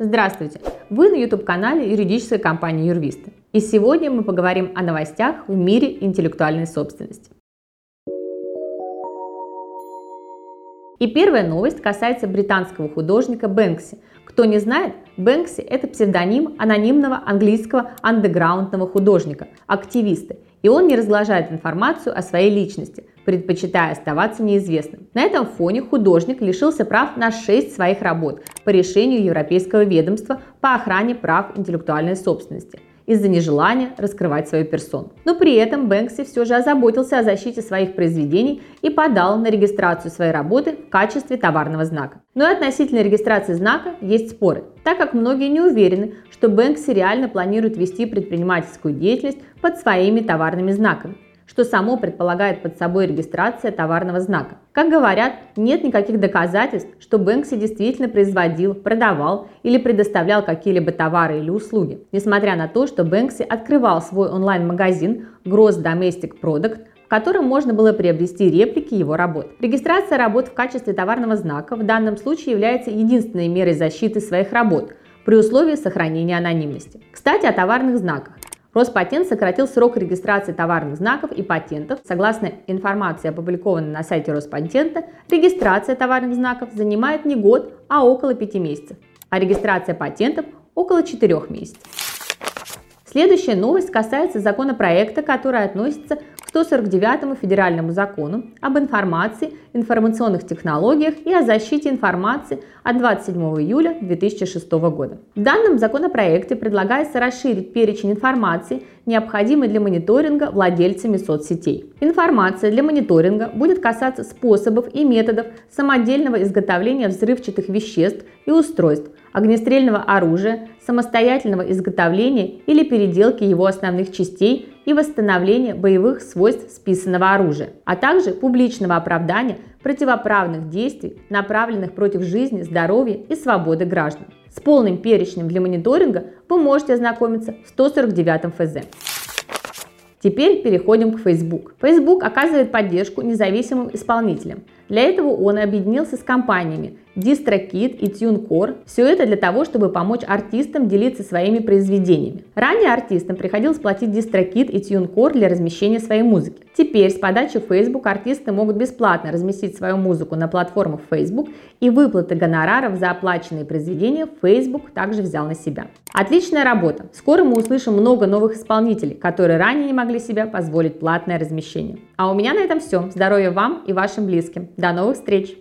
Здравствуйте! Вы на YouTube-канале юридической компании Юрвисты. И сегодня мы поговорим о новостях в мире интеллектуальной собственности. И первая новость касается британского художника Бэнкси. Кто не знает, Бэнкси – это псевдоним анонимного английского андеграундного художника, активиста, и он не разглашает информацию о своей личности, предпочитая оставаться неизвестным. На этом фоне художник лишился прав на 6 своих работ по решению Европейского ведомства по охране прав интеллектуальной собственности из-за нежелания раскрывать свою персону. Но при этом Бэнкси все же озаботился о защите своих произведений и подал на регистрацию своей работы в качестве товарного знака. Но и относительно регистрации знака есть споры, так как многие не уверены, что Бэнкси реально планирует вести предпринимательскую деятельность под своими товарными знаками что само предполагает под собой регистрация товарного знака. Как говорят, нет никаких доказательств, что Бэнкси действительно производил, продавал или предоставлял какие-либо товары или услуги, несмотря на то, что Бэнкси открывал свой онлайн-магазин Gross Domestic Product, в котором можно было приобрести реплики его работ. Регистрация работ в качестве товарного знака в данном случае является единственной мерой защиты своих работ при условии сохранения анонимности. Кстати, о товарных знаках. Роспатент сократил срок регистрации товарных знаков и патентов. Согласно информации, опубликованной на сайте Роспатента, регистрация товарных знаков занимает не год, а около 5 месяцев, а регистрация патентов около 4 месяцев. Следующая новость касается законопроекта, который относится 149 федеральному закону об информации, информационных технологиях и о защите информации от 27 июля 2006 года. В данном законопроекте предлагается расширить перечень информации, необходимой для мониторинга владельцами соцсетей. Информация для мониторинга будет касаться способов и методов самодельного изготовления взрывчатых веществ и устройств, огнестрельного оружия, самостоятельного изготовления или переделки его основных частей и восстановления боевых свойств списанного оружия, а также публичного оправдания противоправных действий, направленных против жизни, здоровья и свободы граждан. С полным перечнем для мониторинга вы можете ознакомиться в 149 ФЗ. Теперь переходим к Facebook. Facebook оказывает поддержку независимым исполнителям. Для этого он объединился с компаниями DistroKid и TuneCore. Все это для того, чтобы помочь артистам делиться своими произведениями. Ранее артистам приходилось платить DistroKid и TuneCore для размещения своей музыки. Теперь с подачи Facebook артисты могут бесплатно разместить свою музыку на платформах Facebook и выплаты гонораров за оплаченные произведения Facebook также взял на себя. Отличная работа! Скоро мы услышим много новых исполнителей, которые ранее не могли себе позволить платное размещение. А у меня на этом все. Здоровья вам и вашим близким. До новых встреч!